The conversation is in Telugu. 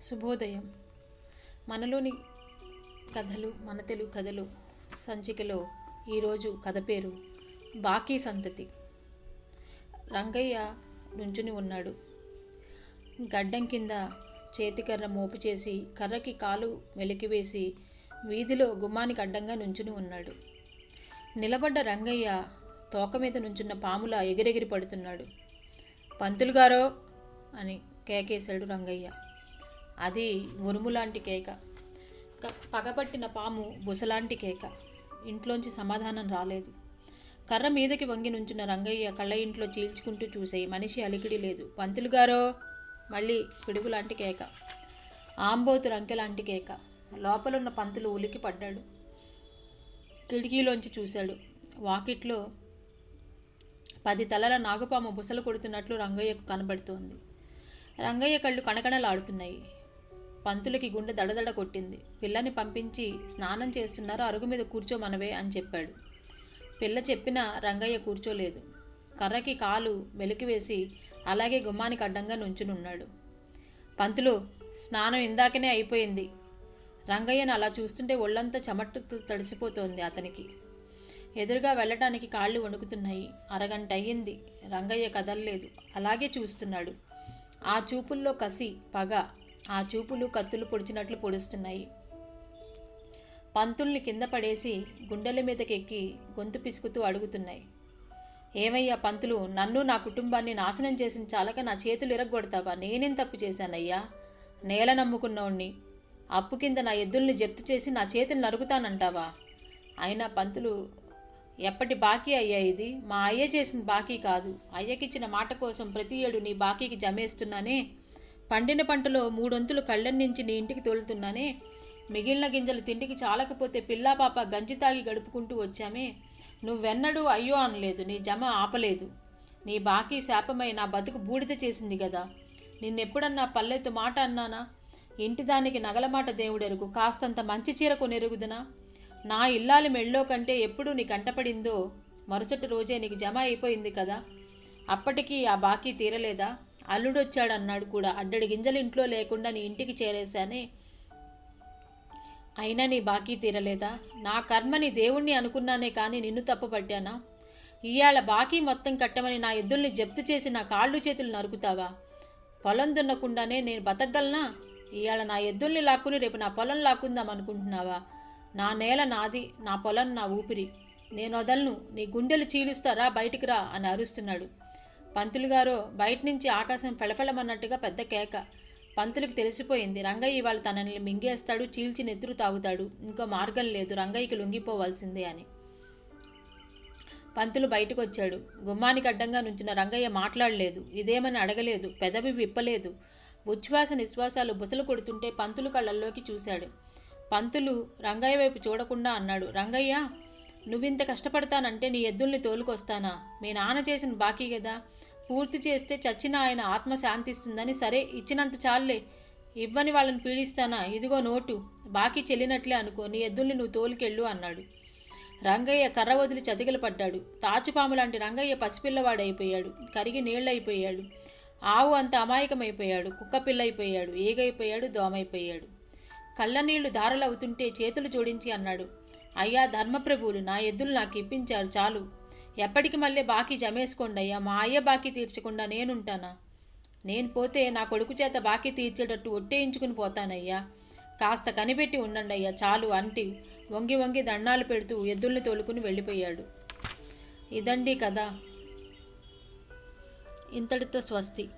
శుభోదయం. మనలోని కథలు మన తెలుగు కథలు సంచికలో ఈరోజు కథ పేరు బాకీ సంతతి. రంగయ్య నుంచుని ఉన్నాడు. గడ్డం కింద చేతికర్ర మోపు చేసి కర్రకి కాలు వెలికివేసి వీధిలో గుమ్మానికి అడ్డంగా నుంచుని ఉన్నాడు. నిలబడ్డ రంగయ్య తోక మీద నుంచున్న పాముల ఎగిరెగిరి పడుతున్నాడు. పంతులు గారో అని కేకేశాడు రంగయ్య. అది ఉరుములాంటి కేక. పగపట్టిన పాము బుసలాంటి కేక. ఇంట్లోంచి సమాధానం రాలేదు. కర్ర మీదకి వంగి నుంచున్న రంగయ్య కళ్ళ ఇంట్లో చీల్చుకుంటూ చూసే మనిషి అలికిడి లేదు. పంతులు గారో మళ్ళీ పిడుగులాంటి కేక. ఆంబోతు రంకెలాంటి కేక. లోపలున్న పంతులు ఉలికి పడ్డాడు. కిటికీలోంచి చూశాడు. వాకిట్లో పది తలల నాగుపాము బుసలు కొడుతున్నట్లు రంగయ్యకు కనబడుతోంది. రంగయ్య కళ్ళు కణకణలాడుతున్నాయి. పంతులకి గుండె దడదడ కొట్టింది. పిల్లని పంపించి స్నానం చేస్తున్నారు అరుగు మీద కూర్చోమనవే అని చెప్పాడు. పిల్ల చెప్పినా రంగయ్య కూర్చోలేదు. కర్రకి కాలు మెలికివేసి అలాగే గుమ్మానికి అడ్డంగా నుంచునున్నాడు. పంతులు స్నానం ఇందాకనే అయిపోయింది. రంగయ్యను అలా చూస్తుంటే ఒళ్ళంతా చెమట్టు తడిసిపోతోంది అతనికి. ఎదురుగా వెళ్ళటానికి కాళ్ళు వణుకుతున్నాయి. అరగంట అయ్యింది. రంగయ్య కదలలేదు. అలాగే చూస్తున్నాడు. ఆ చూపుల్లో కసి పగ ఆ చూపులు కత్తులు పొడిచినట్లు పొడుస్తున్నాయి. పంతుల్ని కింద పడేసి గుండెల మీదకెక్కి గొంతు పిసుకుతూ అడుగుతున్నాయి. ఏమయ్యా పంతులు నన్ను నా కుటుంబాన్ని నాశనం చేసిన చాలక నా చేతులు ఇరగొడతావా నేనేం తప్పు చేశానయ్యా? నేల నమ్ముకున్నోణ్ణి. అప్పు కింద నా ఎద్దుల్ని జప్తు చేసి నా చేతులు నరుగుతానంటావా? అయినా పంతులు ఎప్పటి బాకీ అయ్యా ఇది? మా అయ్య చేసిన బాకీ కాదు. అయ్యకిచ్చిన మాట కోసం ప్రతి ఏడు నీ బాకీకి జమేస్తున్నానే పండిన పంటలో మూడొంతులు కళ్ళ నుంచి నీ ఇంటికి తోలుతున్నానే. మిగిలిన గింజలు తిండికి చాలకపోతే పిల్లా పాప గంజి తాగి గడుపుకుంటూ వచ్చామే. నువ్వెన్నడూ అయ్యో అనలేదు నీ జమ ఆపలేదు. నీ బాకీ శాపమై నా బతుకు బూడిద చేసింది కదా నిన్నెప్పుడన్నా పల్లెతో మాట అన్నానా? ఇంటి దానికి నగలమాట దేవుడెరుగు కాస్తంత మంచి చీర కొనెరుగుదనా? నా ఇల్లాలి మెళ్ళో కంటే ఎప్పుడు నీ కంటపడిందో మరుసటి రోజే నీకు జమ అయిపోయింది కదా. అప్పటికీ ఆ బాకీ తీరలేదా? అల్లుడొచ్చాడన్నాడు కూడా. అడ్డడి గింజలు ఇంట్లో లేకుండా నీ ఇంటికి చేరేశానే? అయినా నీ బాకీ తీరలేదా? నా కర్మని దేవుణ్ణి అనుకున్నానే కానీ నిన్ను తప్పుపట్టానా ఇవాళ బాకీ మొత్తం కట్టమని నా ఎద్దుల్ని జప్తు చేసి నా కాళ్ళు చేతులు నరుకుతావా? పొలం దున్నకుండానే నేను బతకగలనా? ఇవాళ నా ఎద్దుల్ని లాక్కుని రేపు నా పొలం లాక్కుందాం అనుకుంటున్నావా? నా నేల నాది నా పొలం నా ఊపిరి. నేను వదలను నీ గుండెలు చీలుస్తారా? బయటికి రా అని అరుస్తున్నాడు. పంతులు గారు బయట నుంచి ఆకాశం ఫెళఫెళమన్నట్టుగా పెద్ద కేక. పంతులకు తెలిసిపోయింది రంగయ్య ఇవాళ తనని మింగేస్తాడు చీల్చి నెత్తురు తాగుతాడు. ఇంకో మార్గం లేదు రంగయ్యకి లొంగిపోవాల్సిందే అని. పంతులు బయటకు వచ్చాడు గుమ్మానికి అడ్డంగా నుంచిన రంగయ్య మాట్లాడలేదు ఇదేమని అడగలేదు పెదవి విప్పలేదు. ఉచ్ఛ్వాస నిశ్వాసాలు బుసలు కొడుతుంటే పంతులు కళ్ళల్లోకి చూశాడు. పంతులు రంగయ్య వైపు చూడకుండా అన్నాడు రంగయ్య నువ్వింత కష్టపడతానంటే నీ ఎద్దుల్ని తోలుకొస్తానా? మీ నాన్న చేసిన బాకీ కదా పూర్తి చేస్తే చచ్చిన ఆయన ఆత్మ శాంతిస్తుందని సరే ఇచ్చినంత చాలులే. ఇవ్వని వాళ్ళని పీడిస్తానా? ఇదిగో నోటు. బాకీ చెల్లినట్లే అనుకో నీ ఎద్దుల్ని నువ్వు తోలుకెళ్ళు అన్నాడు. రంగయ్య కర్ర వదిలి చతికిల పడ్డాడు. తాచుపాము లాంటి రంగయ్య పసిపిల్లవాడైపోయాడు. కరిగి నీళ్ళైపోయాడు. ఆవు అంత అమాయకమైపోయాడు. కుక్క పిల్లైపోయాడు. ఏగైపోయాడు దోమైపోయాడు. కళ్ళనీళ్ళు ధారలవుతుంటే చేతులు జోడించి అన్నాడు. అయ్యా ధర్మప్రభువులు నా ఎద్దులు నాకు ఇప్పించారు చాలు. ఎప్పటికి మళ్ళీ బాకీ జమేసుకోండి అయ్యా మా అయ్య బాకీ తీర్చకుండా నేనుంటానా? నేను పోతే నా కొడుకు చేత బాకీ తీర్చేటట్టు ఒట్టేయించుకుని పోతానయ్యా. కాస్త కనిపెట్టి ఉండండి అయ్యా చాలు అంటి. వంగి వంగి దండాలు పెడుతూ ఎద్దుల్ని తోలుకుని వెళ్ళిపోయాడు. ఇదండి కదా ఇంతటితో స్వస్తి.